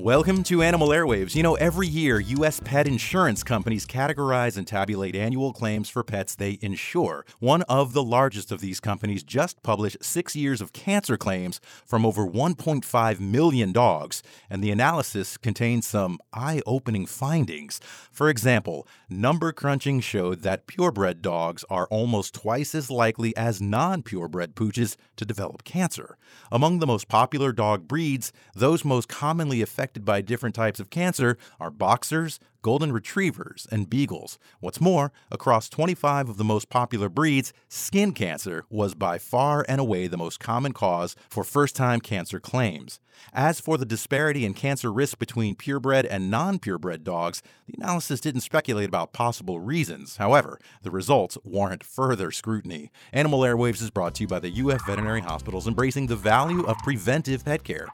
Welcome to Animal Airwaves. You know, every year, U.S. pet insurance companies categorize and tabulate annual claims for pets they insure. One of the largest of these companies just published six years of cancer claims from over 1.5 million dogs, and the analysis contains some eye opening findings. For example, number crunching showed that purebred dogs are almost twice as likely as non purebred pooches to develop cancer. Among the most popular dog breeds, those most commonly affected affected by different types of cancer are boxers, golden retrievers, and beagles. What's more, across 25 of the most popular breeds, skin cancer was by far and away the most common cause for first time cancer claims. As for the disparity in cancer risk between purebred and non purebred dogs, the analysis didn't speculate about possible reasons. However, the results warrant further scrutiny. Animal Airwaves is brought to you by the UF Veterinary Hospitals, embracing the value of preventive pet care.